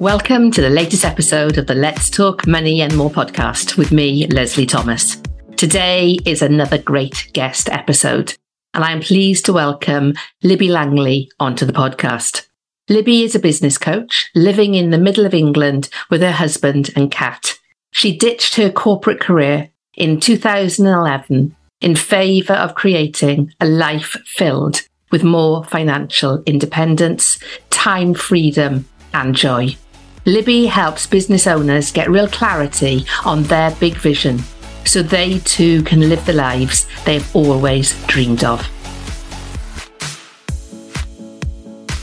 Welcome to the latest episode of the Let's Talk Money and More podcast with me, Leslie Thomas. Today is another great guest episode, and I am pleased to welcome Libby Langley onto the podcast. Libby is a business coach living in the middle of England with her husband and cat. She ditched her corporate career in 2011 in favour of creating a life filled with more financial independence, time freedom, and joy. Libby helps business owners get real clarity on their big vision so they too can live the lives they've always dreamed of.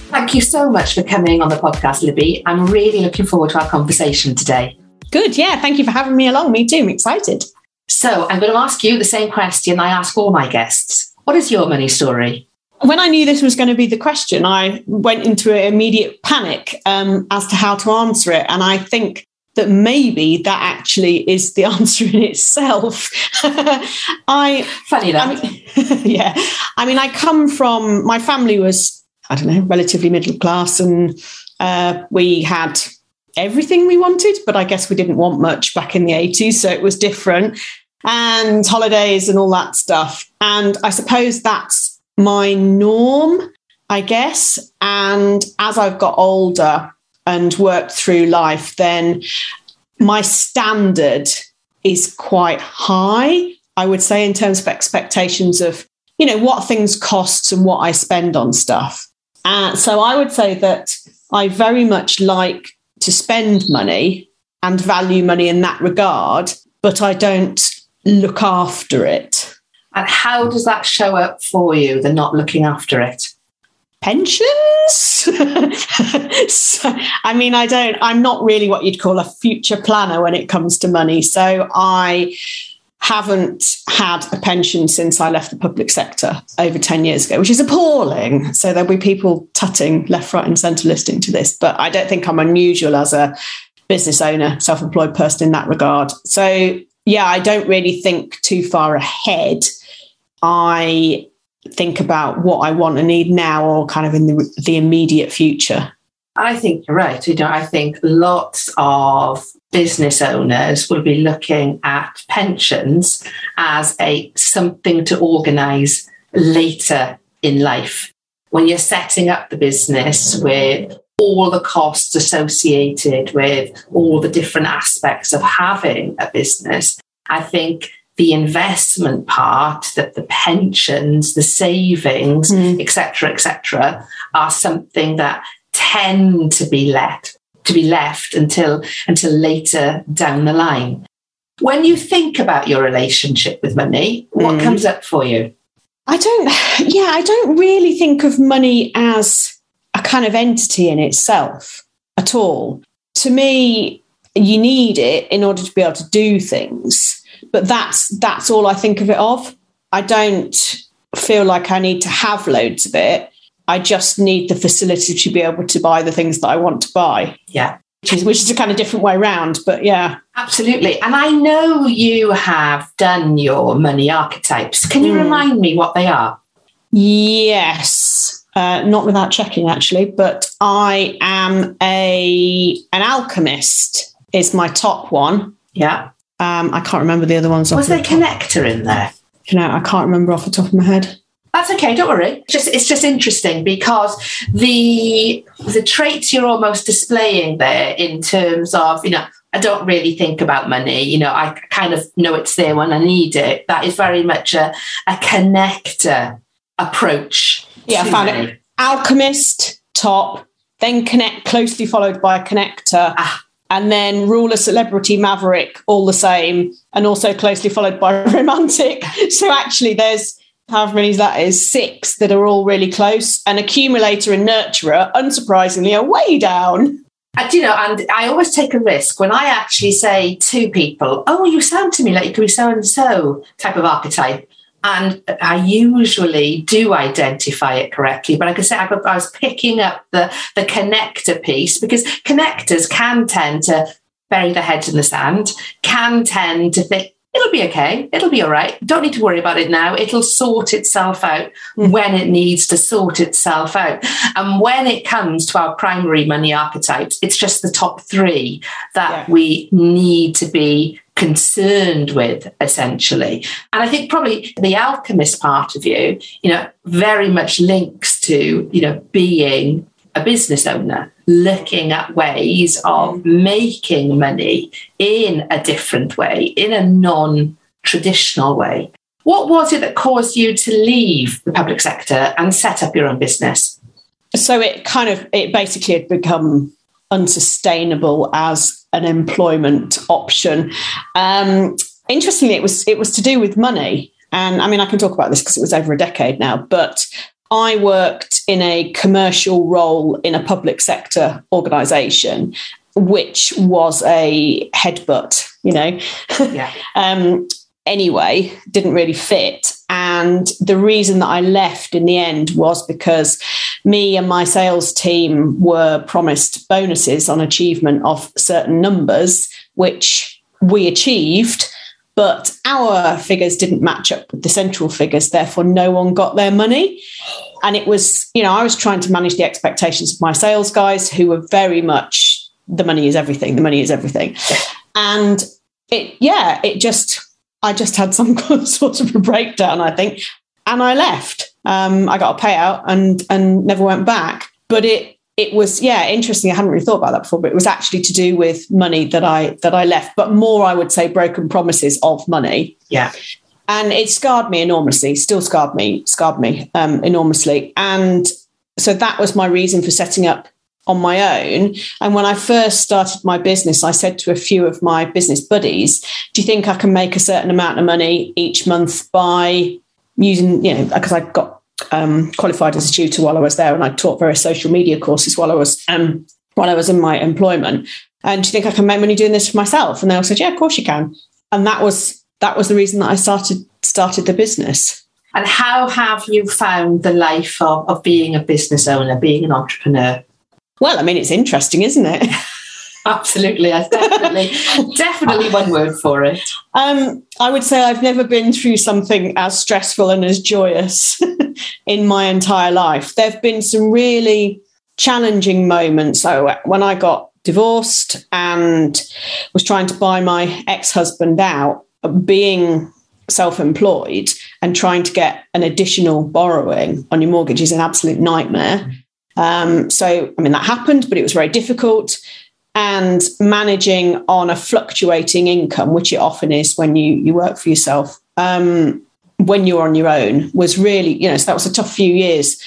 Thank you so much for coming on the podcast, Libby. I'm really looking forward to our conversation today. Good. Yeah. Thank you for having me along. Me too. I'm excited. So, I'm going to ask you the same question I ask all my guests. What is your money story? When I knew this was going to be the question, I went into an immediate panic um, as to how to answer it. And I think that maybe that actually is the answer in itself. I funny that. I mean, yeah, I mean, I come from my family was I don't know relatively middle class, and uh, we had everything we wanted, but I guess we didn't want much back in the eighties, so it was different. And holidays and all that stuff. And I suppose that's my norm, I guess. And as I've got older and worked through life, then my standard is quite high, I would say, in terms of expectations of, you know, what things costs and what I spend on stuff. And so I would say that I very much like to spend money and value money in that regard, but I don't look after it. And how does that show up for you, the not looking after it? Pensions? so, I mean, I don't, I'm not really what you'd call a future planner when it comes to money. So I haven't had a pension since I left the public sector over 10 years ago, which is appalling. So there'll be people tutting left, right, and centre listening to this, but I don't think I'm unusual as a business owner, self employed person in that regard. So, yeah, I don't really think too far ahead I think about what I want and need now or kind of in the, the immediate future. I think you're right. You know, I think lots of business owners will be looking at pensions as a something to organize later in life. When you're setting up the business with all the costs associated with all the different aspects of having a business, I think the investment part, that the pensions, the savings, etc., mm. etc., et are something that tend to be left to be left until until later down the line. When you think about your relationship with money, what mm. comes up for you? I don't, yeah, I don't really think of money as a kind of entity in itself at all. To me, you need it in order to be able to do things but that's that's all I think of it of. I don't feel like I need to have loads of it. I just need the facility to be able to buy the things that I want to buy. Yeah. Which is, which is a kind of different way around, but yeah. Absolutely. And I know you have done your money archetypes. Can you mm. remind me what they are? Yes. Uh, not without checking actually, but I am a an alchemist is my top one. Yeah. Um, I can't remember the other ones. Was there a connector in there? You know, I can't remember off the top of my head. That's okay. Don't worry. Just it's just interesting because the the traits you're almost displaying there in terms of you know I don't really think about money. You know, I kind of know it's there when I need it. That is very much a, a connector approach. Yeah, I found money. it. Alchemist, top, then connect, closely followed by a connector. Ah. And then ruler, celebrity, maverick, all the same, and also closely followed by romantic. So actually, there's however many that is, six that are all really close. And accumulator and nurturer, unsurprisingly, are way down. And, you know, and I always take a risk when I actually say to people, "Oh, you sound to me like you could be so and so type of archetype," and I usually do identify it correctly. But like I said, I, was picking up the the connector piece because connectors can tend to bury their heads in the sand, can tend to think, it'll be okay. It'll be all right. Don't need to worry about it now. It'll sort itself out mm. when it needs to sort itself out. And when it comes to our primary money archetypes, it's just the top three that yeah. we need to be concerned with essentially and i think probably the alchemist part of you you know very much links to you know being a business owner looking at ways of making money in a different way, in a non traditional way. What was it that caused you to leave the public sector and set up your own business? So it kind of, it basically had become unsustainable as an employment option. Um, interestingly, it was it was to do with money. And I mean, I can talk about this because it was over a decade now, but I worked in a commercial role in a public sector organization, which was a headbutt, you know. Yeah. um, anyway, didn't really fit. And the reason that I left in the end was because me and my sales team were promised bonuses on achievement of certain numbers, which we achieved but our figures didn't match up with the central figures therefore no one got their money. And it was you know i was trying to manage the expectations of my sales guys who were very much the money is everything the money is everything. And it yeah it just i just had some sort of a breakdown i think and i left. Um, i got a payout and and never went back. But it it was yeah interesting i hadn't really thought about that before but it was actually to do with money that i that i left but more i would say broken promises of money. Yeah. And it scarred me enormously still scarred me scarred me um, enormously. And so that was my reason for setting up on my own. And when i first started my business i said to a few of my business buddies do you think i can make a certain amount of money each month by using you know because i got um, qualified as a tutor while I was there, and I taught various social media courses while I was um, while I was in my employment. And do you think I can make money doing this for myself? And they all said, "Yeah, of course you can." And that was that was the reason that I started started the business. And how have you found the life of, of being a business owner, being an entrepreneur? Well, I mean, it's interesting, isn't it? Absolutely, that's definitely definitely one word for it. Um, I would say I've never been through something as stressful and as joyous in my entire life. There have been some really challenging moments. So when I got divorced and was trying to buy my ex-husband out, being self-employed and trying to get an additional borrowing on your mortgage is an absolute nightmare. Um, so, I mean, that happened, but it was very difficult and managing on a fluctuating income, which it often is when you you work for yourself, um, when you're on your own, was really you know so that was a tough few years.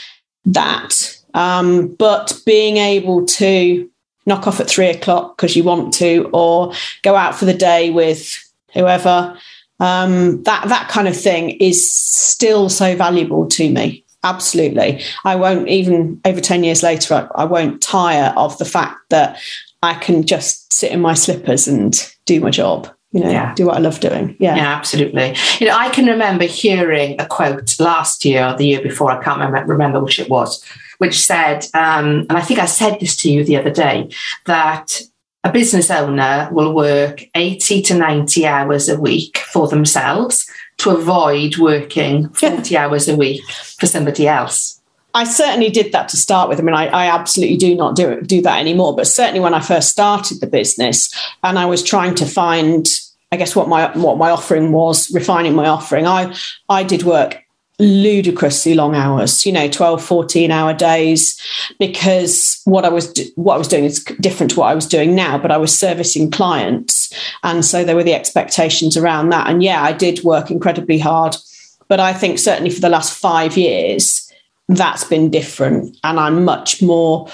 That, um, but being able to knock off at three o'clock because you want to, or go out for the day with whoever, um, that that kind of thing is still so valuable to me absolutely i won't even over 10 years later I, I, won't tire of the fact that I can just sit in my slippers and do my job. You know, yeah. do what I love doing. Yeah. Yeah, absolutely. You know, I can remember hearing a quote last year or the year before, I can't remember, remember which it was, which said, um, and I think I said this to you the other day, that a business owner will work 80 to 90 hours a week for themselves to avoid working 40 yeah. hours a week for somebody else. I certainly did that to start with. I mean, I, I absolutely do not do do that anymore. But certainly when I first started the business, and I was trying to find, I guess what my what my offering was, refining my offering. I I did work ludicrously long hours you know 12 14 hour days because what i was what i was doing is different to what i was doing now but i was servicing clients and so there were the expectations around that and yeah i did work incredibly hard but i think certainly for the last 5 years that's been different and i'm much more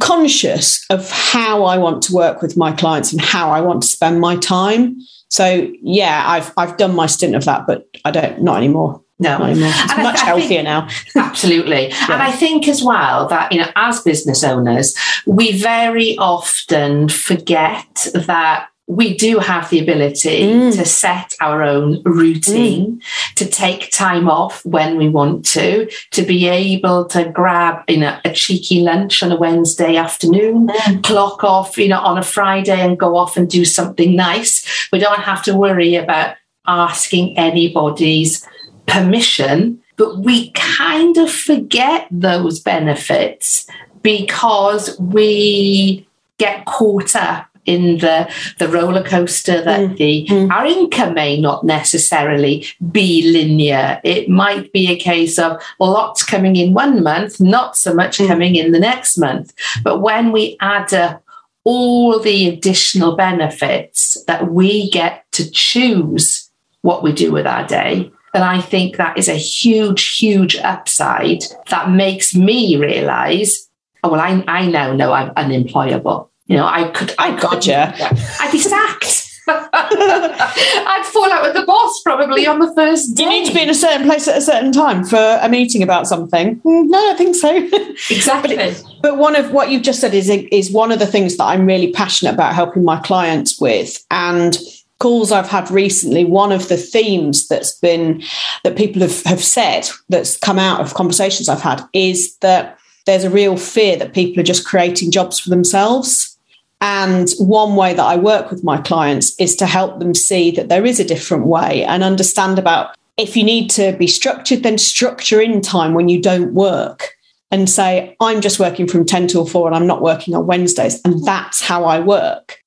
conscious of how i want to work with my clients and how i want to spend my time so yeah i've i've done my stint of that but i don't not anymore no, it's and much I, I healthier think, now. absolutely. Yeah. And I think as well that, you know, as business owners, we very often forget that we do have the ability mm. to set our own routine, mm. to take time off when we want to, to be able to grab you know, a cheeky lunch on a Wednesday afternoon, mm. clock off you know, on a Friday and go off and do something nice. We don't have to worry about asking anybody's permission, but we kind of forget those benefits because we get caught up in the, the roller coaster that mm. the mm. our income may not necessarily be linear. It might be a case of lots coming in one month, not so much mm. coming in the next month. But when we add up all the additional benefits that we get to choose what we do with our day, and I think that is a huge, huge upside that makes me realize, oh, well, I, I now know I'm unemployable. You know, I could, I gotcha. I'd be sacked. I'd fall out with the boss probably on the first day. You need to be in a certain place at a certain time for a meeting about something. Mm, no, I don't think so. Exactly. but, but, one of what you've just said is is one of the things that I'm really passionate about helping my clients with, and calls I've had recently, one of the themes that's been that people have, have said that's come out of conversations I've had is that there's a real fear that people are just creating jobs for themselves. And one way that I work with my clients is to help them see that there is a different way and understand about if you need to be structured, then structure in time when you don't work and say, I'm just working from 10 till 4 and I'm not working on Wednesdays. And hmm. that's how I work.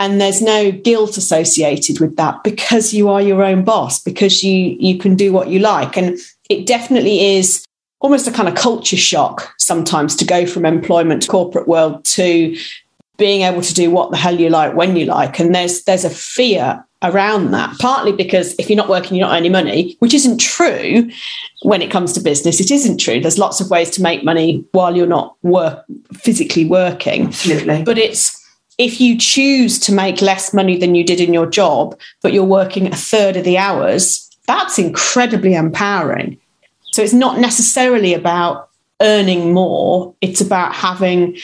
And there's no guilt associated with that because you are your own boss because you you can do what you like. And it definitely is almost a kind of culture shock sometimes to go from employment to corporate world to being able to do what the hell you like when you like. And there's there's a fear around that partly because if you're not working you're not earning money which isn't true when it comes to business. It isn't true. There's lots of ways to make money while you're not work physically working. Absolutely. But it's if you choose to make less money than you did in your job, but you're working a third of the hours, that's incredibly empowering. So it's not necessarily about earning more, it's about having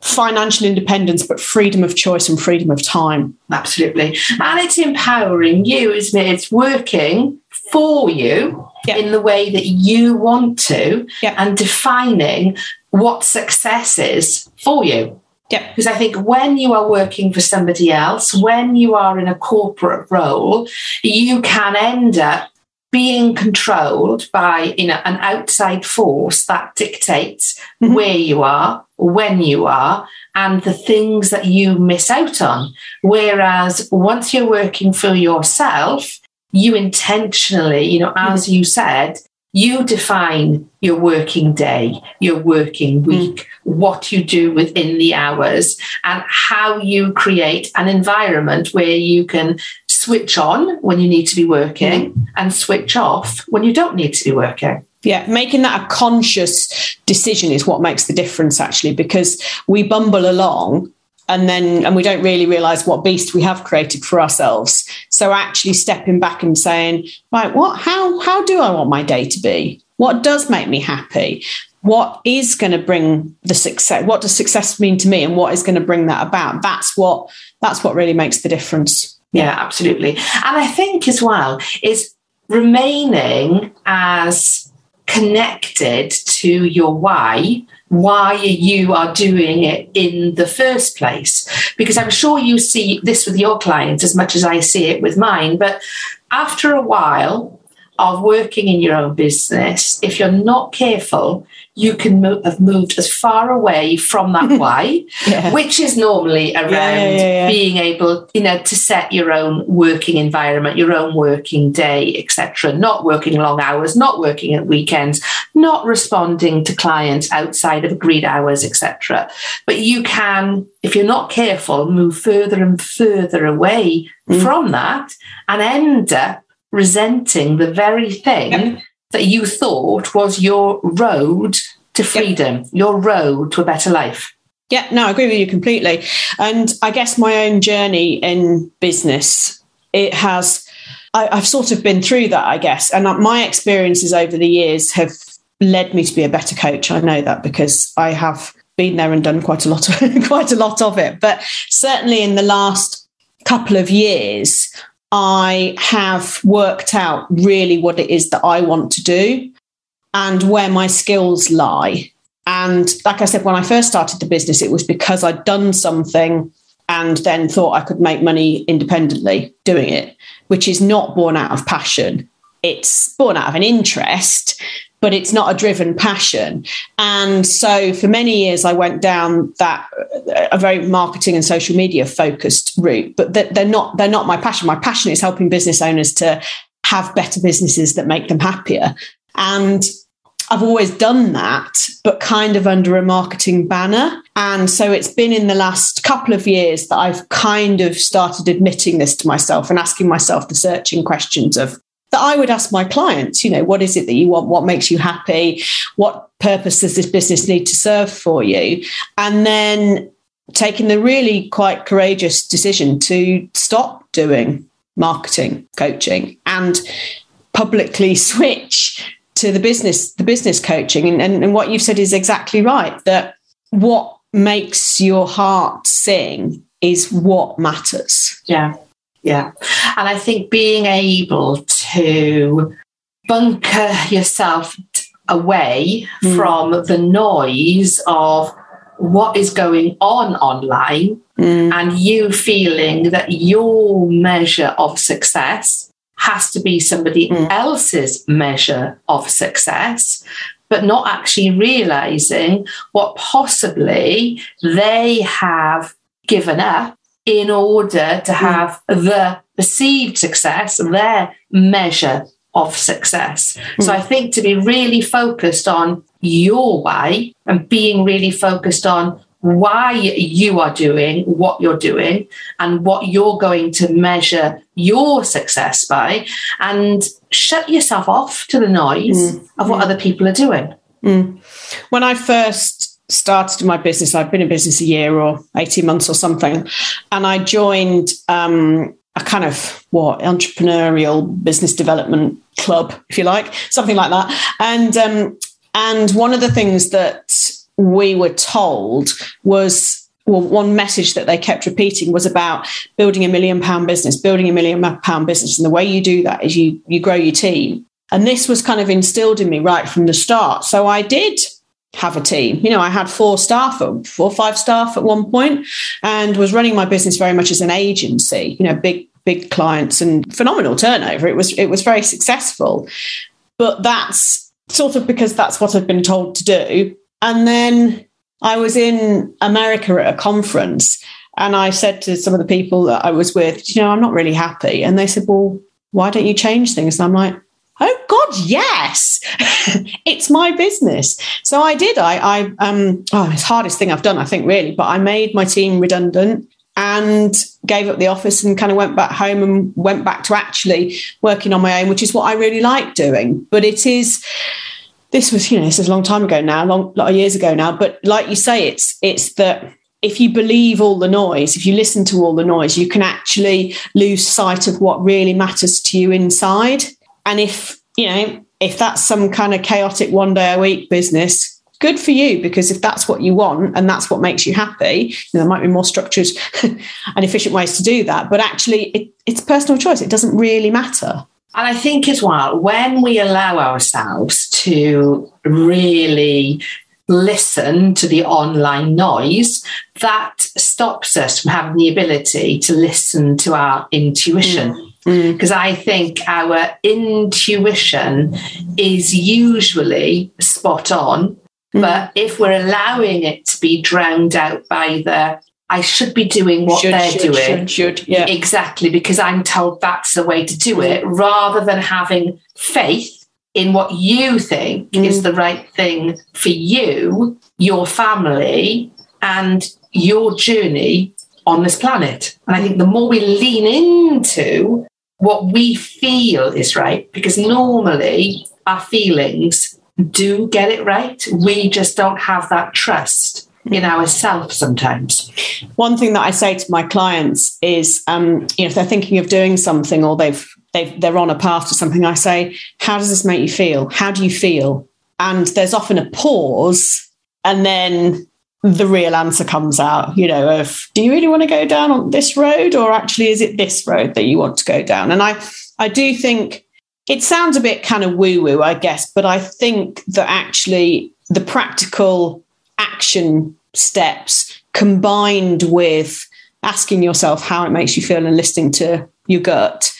financial independence, but freedom of choice and freedom of time. Absolutely. And it's empowering you, isn't it? It's working for you yep. in the way that you want to yep. and defining what success is for you. Yeah. Because I think when you are working for somebody else, when you are in a corporate role, you can end up being controlled by you know an outside force that dictates mm-hmm. where you are, when you are, and the things that you miss out on. Whereas once you're working for yourself, you intentionally, you know, as mm-hmm. you said, you define your working day, your working mm. week, mm. what you do within the hours, and how you create an environment where you can switch on when you need to be working mm. and switch off when you don't need to be working. Yeah, making that a conscious decision is what makes the difference, actually, because we bumble along and then and we don't really realize what beast we have created for ourselves. So actually stepping back and saying right what how how do i want my day to be? What does make me happy? What is going to bring the success what does success mean to me and what is going to bring that about? That's what that's what really makes the difference yeah absolutely and i think as well is remaining as connected to your why why you are doing it in the first place. Because I'm sure you see this with your clients as much as I see it with mine. But after a while of working in your own business, if you're not careful, you can have moved as far away from that why, yeah. which is normally around yeah, yeah, being able, you know, to set your own working environment, your own working day, etc. Not working long hours, not working at weekends, not responding to clients outside of agreed hours, etc. But you can, if you're not careful, move further and further away mm. from that and end up resenting the very thing yep. that you thought was your road to freedom, yep. your road to a better life. Yeah, no, I agree with you completely. And I guess my own journey in business, it has, I, have sort of been through that, I guess. And uh, my experiences over the years have led me to be a better coach. I know that because I have been there and done quite a lot of quite a lot of it. But certainly in the last couple of years, I have worked out really what it is that I want to do and where my skills lie. And like I said, when I first started the business, it was because I'd done something and then thought I could make money independently doing it, which is not born out of passion. It's born out of an interest but it's not a driven passion. And so for many years, I went down that a very marketing and social media focused route, but they're not they're not my passion. My passion is helping business owners to have better businesses that make them happier. And I've always done that, but kind of under a marketing banner. And so it's been in the last couple of years that I've kind of started admitting this to myself and asking myself the searching questions of that I would ask my clients, you know, what is it that you want? What makes you happy? What purpose does this business need to serve for you? And then taking the really quite courageous decision to stop doing marketing coaching and publicly switch to the business the business coaching and, and, and what you've said is exactly right that what makes your heart sing is what matters yeah yeah. And I think being able to bunker yourself away mm. from the noise of what is going on online mm. and you feeling that your measure of success has to be somebody mm. else's measure of success but not actually realizing what possibly they have given up in order to hmm. have the perceived success, their measure of success. Mm. So I think to be really focused on your way and being really focused on why you are doing what you're doing and what you're going to measure your success by and shut yourself off to the noise mm. of what mm. other people are doing. Hmm. When I first started my business. I've been in business a year or 18 months or something. And I joined um, a kind of what entrepreneurial business development club, if you like, something like that. And um, and one of the things that we were told was well, one message that they kept repeating was about building a million pound business, building a million pound business. And the way you do that is you you grow your team. And this was kind of instilled in me right from the start. So I did have a team. You know, I had four staff, four or five staff at one point, and was running my business very much as an agency. You know, big big clients and phenomenal turnover. It was it was very successful, but that's sort of because that's what I've been told to do. And then I was in America at a conference, and I said to some of the people that I was with, you know, I'm not really happy, and they said, well. Why don't you change things? And I'm like, oh god yes. It's my business. So i did. I i um oh it's hardest thing i've done i think really but i made my team redundant and gave up the office and kind of went back home and went back to actually working on my own which is what i really like doing. But it is this was you know this is a long time ago now a long lot of years ago now but like you say it's it's that if you believe all the noise, if you listen to all the noise, you can actually lose sight of what really matters to you inside. And if, you know, if that's some kind of chaotic one day a week business, good for you because if that's what you want and that's what makes you happy, you know, there might be more structured and efficient ways to do that. But actually, it, it's personal choice. It doesn't really matter. And I think as well, when we allow ourselves to really listen to the online noise, that stops us from having the ability to listen to our intuition. Mm because mm. I think our intuition is usually spot on. Mm. But if we're allowing it to be drowned out by the I should be doing what should, they're should, doing. Should, should, yeah. Exactly, because I'm told that's the way to do it, rather than having faith in what you think mm. is the right thing for you, your family, and your journey on this planet. And I think the more we lean into what we feel is right, because normally our feelings do get it right, we just don't have that trust in ourselves sometimes. One thing that I say to my clients is, um, you know, if they're thinking of doing something or they've, they've they're on a path to something, I say, how does this make you feel? How do you feel? And there's often a pause, and then the real answer comes out, you know, of do you really want to go down on this road or actually is it this road that you want to go down? And I, I do think it sounds a bit kind of woo woo, I guess, but I think that actually the practical action steps combined with asking yourself how it makes you feel and listening to your gut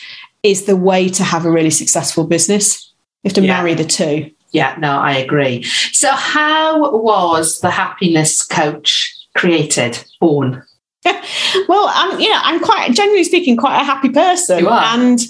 is the way to have a really successful business. You have to yeah. marry the two. Yeah, no, I agree. So, how was the happiness coach created, born? well, I'm, you know, I'm quite, generally speaking, quite a happy person. And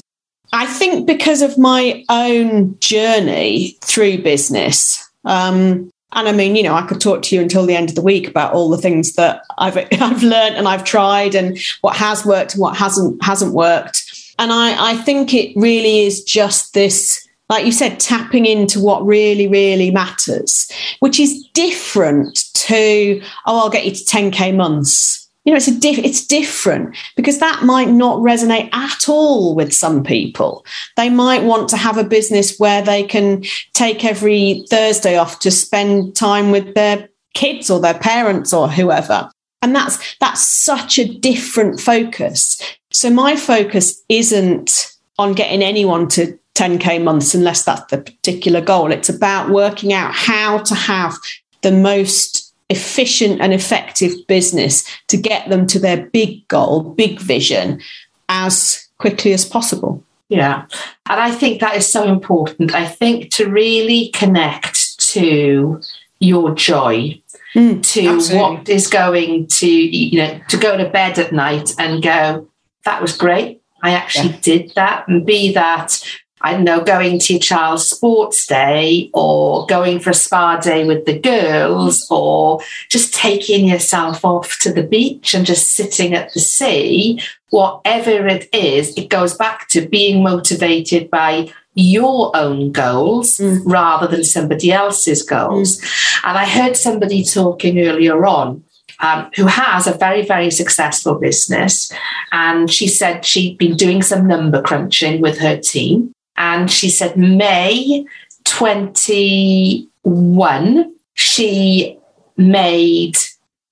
I think because of my own journey through business, um, and I mean, you know, I could talk to you until the end of the week about all the things that I've I've learned and I've tried and what has worked and what hasn't hasn't worked. And I, I think it really is just this like you said, tapping into what really, really matters, which is different to, oh, I'll get you to 10K months. You know, it's a diff- it's different because that might not resonate at all with some people. They might want to have a business where they can take every Thursday off to spend time with their kids or their parents or whoever. And that's that's such a different focus. So my focus isn't on getting anyone to 10K months unless that's the particular goal. It's about working out how to have the most efficient and effective business to get them to their big goal, big vision as quickly as possible. Yeah. And I think that is so important. I think to really connect to your joy, mm, to absolutely. what is going to, you know, to go to bed at night and go, that was great. I actually yeah. did that and be that I don't know, going to your child's sports day or going for a spa day with the girls or just taking yourself off to the beach and just sitting at the sea, whatever it is, it goes back to being motivated by your own goals mm. rather than somebody else's goals. Mm. And I heard somebody talking earlier on um, who has a very, very successful business. And she said she'd been doing some number crunching with her team. And she said, May 21, she made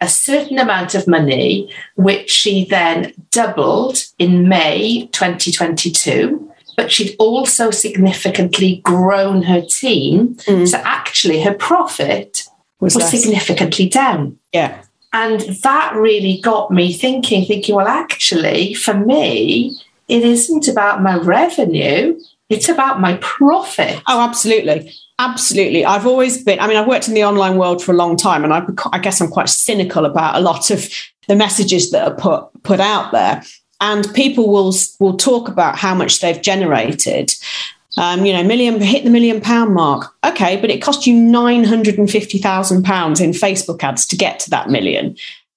a certain amount of money, which she then doubled in May 2022. But she'd also significantly grown her team. Mm. So actually, her profit was, was significantly down. Yeah. And that really got me thinking, thinking, well, actually, for me, it isn't about my revenue, it's about my profit. Oh, absolutely. Absolutely. I've always been, I mean, I've worked in the online world for a long time, and I, I guess I'm quite cynical about a lot of the messages that are put, put out there. And people will, will talk about how much they've generated. Um, you know, million hit the million pound mark. Okay, but it cost you nine hundred and fifty thousand pounds in Facebook ads to get to that million,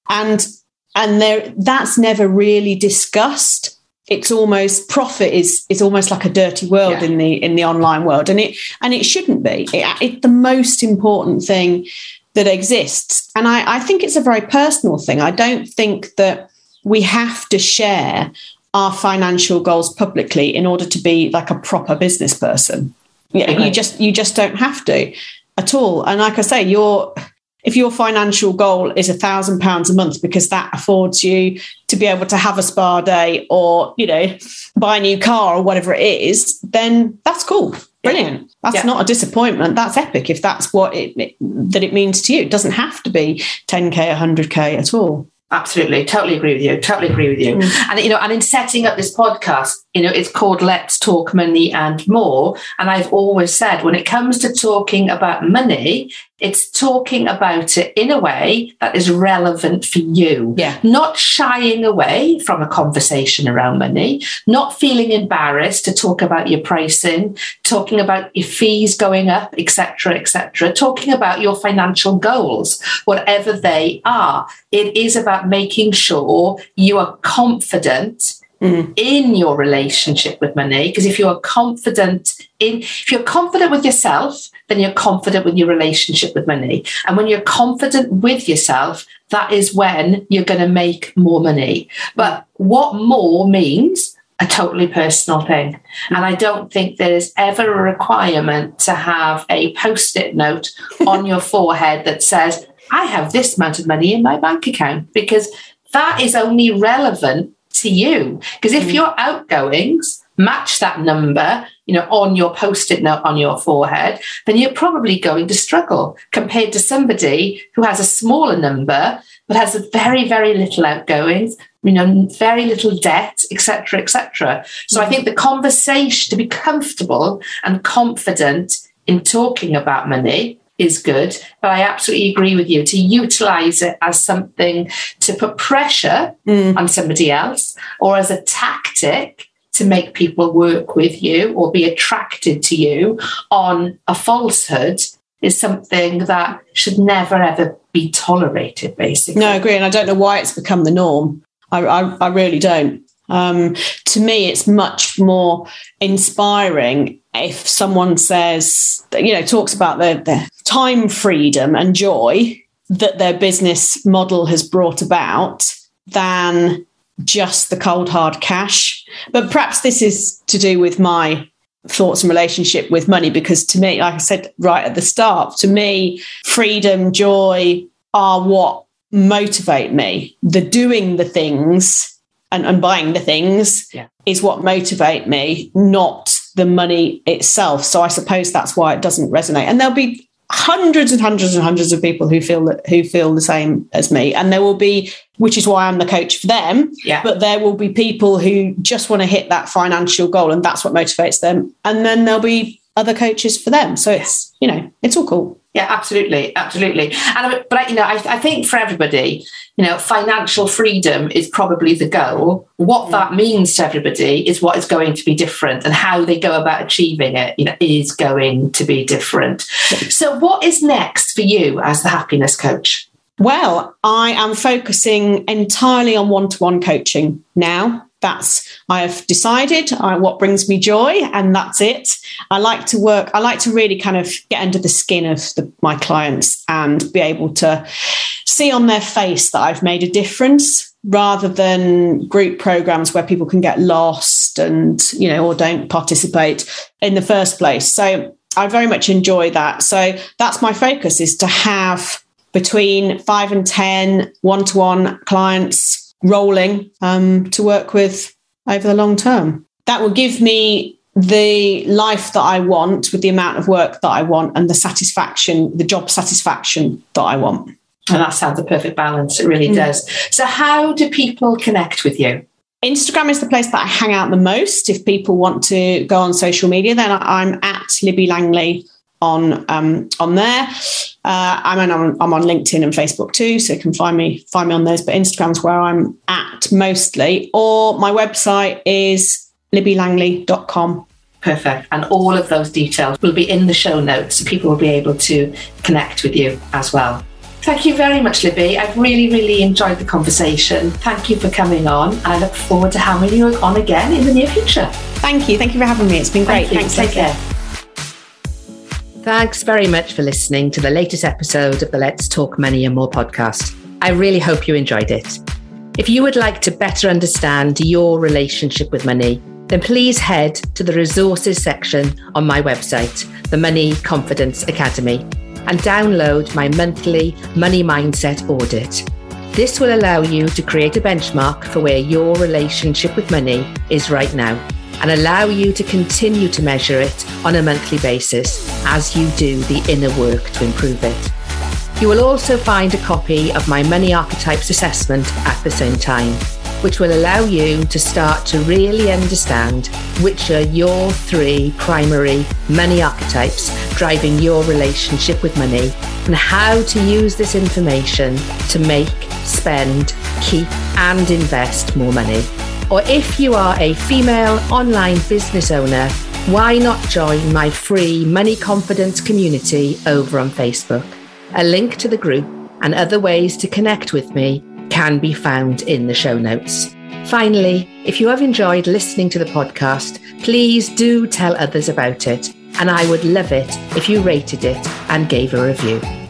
and and there that's never really discussed it's almost profit is is almost like a dirty world yeah. in the in the online world and it and it shouldn't be it, it's the most important thing that exists and I, I think it's a very personal thing i don't think that we have to share our financial goals publicly in order to be like a proper business person yeah okay. you just you just don't have to at all and like i say you're if your financial goal is a thousand pounds a month because that affords you to be able to have a spa day or you know buy a new car or whatever it is then that's cool brilliant that's yeah. not a disappointment that's epic if that's what it, it, that it means to you it doesn't have to be 10k 100k at all Absolutely, totally agree with you. Totally agree with you. Mm. And you know, and in setting up this podcast, you know, it's called Let's Talk Money and More. And I've always said when it comes to talking about money, it's talking about it in a way that is relevant for you. Yeah. Not shying away from a conversation around money, not feeling embarrassed to talk about your pricing, talking about your fees going up, etc., etc., talking about your financial goals, whatever they are. It is about making sure you are confident Mm. in your relationship with money. Because if you are confident in, if you're confident with yourself, then you're confident with your relationship with money. And when you're confident with yourself, that is when you're going to make more money. But what more means a totally personal thing. And I don't think there is ever a requirement to have a post it note on your forehead that says, I have this amount of money in my bank account, because that is only relevant to you. Because if mm. your outgoings match that number, you know, on your post-it note on your forehead, then you're probably going to struggle compared to somebody who has a smaller number but has a very, very little outgoings, you know, very little debt, etc., etc. So I mm. think the conversation to be comfortable and confident in talking about money is good. But I absolutely agree with you to utilize it as something to put pressure mm. on somebody else or as a tactic to make people work with you or be attracted to you on a falsehood is something that should never ever be tolerated basically. No i agree and i don't know why it's become the norm. I, I, I really don't. Um, to me it's much more inspiring if someone says, you know, talks about their, their time freedom and joy that their business model has brought about than just the cold hard cash. But perhaps this is to do with my thoughts and relationship with money because to me like i said right at the start to me freedom joy are what motivate me the doing the things and, and buying the things yeah. is what motivate me not the money itself. So I suppose that's why it doesn't resonate. And there'll be hundreds and hundreds and hundreds of people who feel that who feel the same as me. And there will be which is why I'm the coach for them yeah. but there will be people who just want to hit that financial goal and that's what motivates them. And then there'll be other coaches for them. So it's you know it's all cool yeah, absolutely, absolutely. And but you know, I, I, think for everybody, you know, financial freedom is probably the goal. What mm. that means to everybody is what is going to be different, and how they go about achieving it, you know, is going to be different. So, what is next for you as the happiness coach? Well, I am focusing entirely on one-to-one coaching now that's I have decided uh, what brings me joy, and that's it. I like to work. I like to really kind of get under the skin of the, my clients and be able to see on their face that I've made a difference, rather than group programs where people can get lost and you know or don't participate in the first place. So I very much enjoy that. So that's my focus: is to have between five and ten one-to-one clients rolling um, to work with over the long term. That will give me the life that I want with the amount of work that I want and the satisfaction, the job satisfaction that I want. And that sounds a perfect balance. It really mm. does. So, how do people connect with you? Instagram is the place that I hang out the most. If people want to go on social media, then I'm at Libby Langley on um, on there. Uh, I'm, on, I'm on LinkedIn and Facebook too, so you can find me find me on those. But Instagram's where I'm at mostly. Or my website is libbylangley.com. Perfect. And all of those details will be in the show notes, so people will be able to connect with you as well. Thank you very much, Libby. I've really, really enjoyed the conversation. Thank you for coming on. I look forward to having you on again in the near future. Thank you. Thank you for having me. It's been great. Thank Thanks. Take care. Thanks very much for listening to the latest episode of the Let's Talk Money and More podcast. I really hope you enjoyed it. If you would like to better understand your relationship with money, then please head to the resources section on my website, the Money Confidence Academy, and download my monthly money mindset audit. This will allow you to create a benchmark for where your relationship with money is right now and allow you to continue to measure it on a monthly basis as you do the inner work to improve it. You will also find a copy of my Money Archetypes assessment at the same time, which will allow you to start to really understand which are your three primary money archetypes driving your relationship with money and how to use this information to make, spend, keep, and invest more money. Or if you are a female online business owner, why not join my free Money Confidence community over on Facebook? A link to the group and other ways to connect with me can be found in the show notes. Finally, if you have enjoyed listening to the podcast, please do tell others about it. And I would love it if you rated it and gave a review.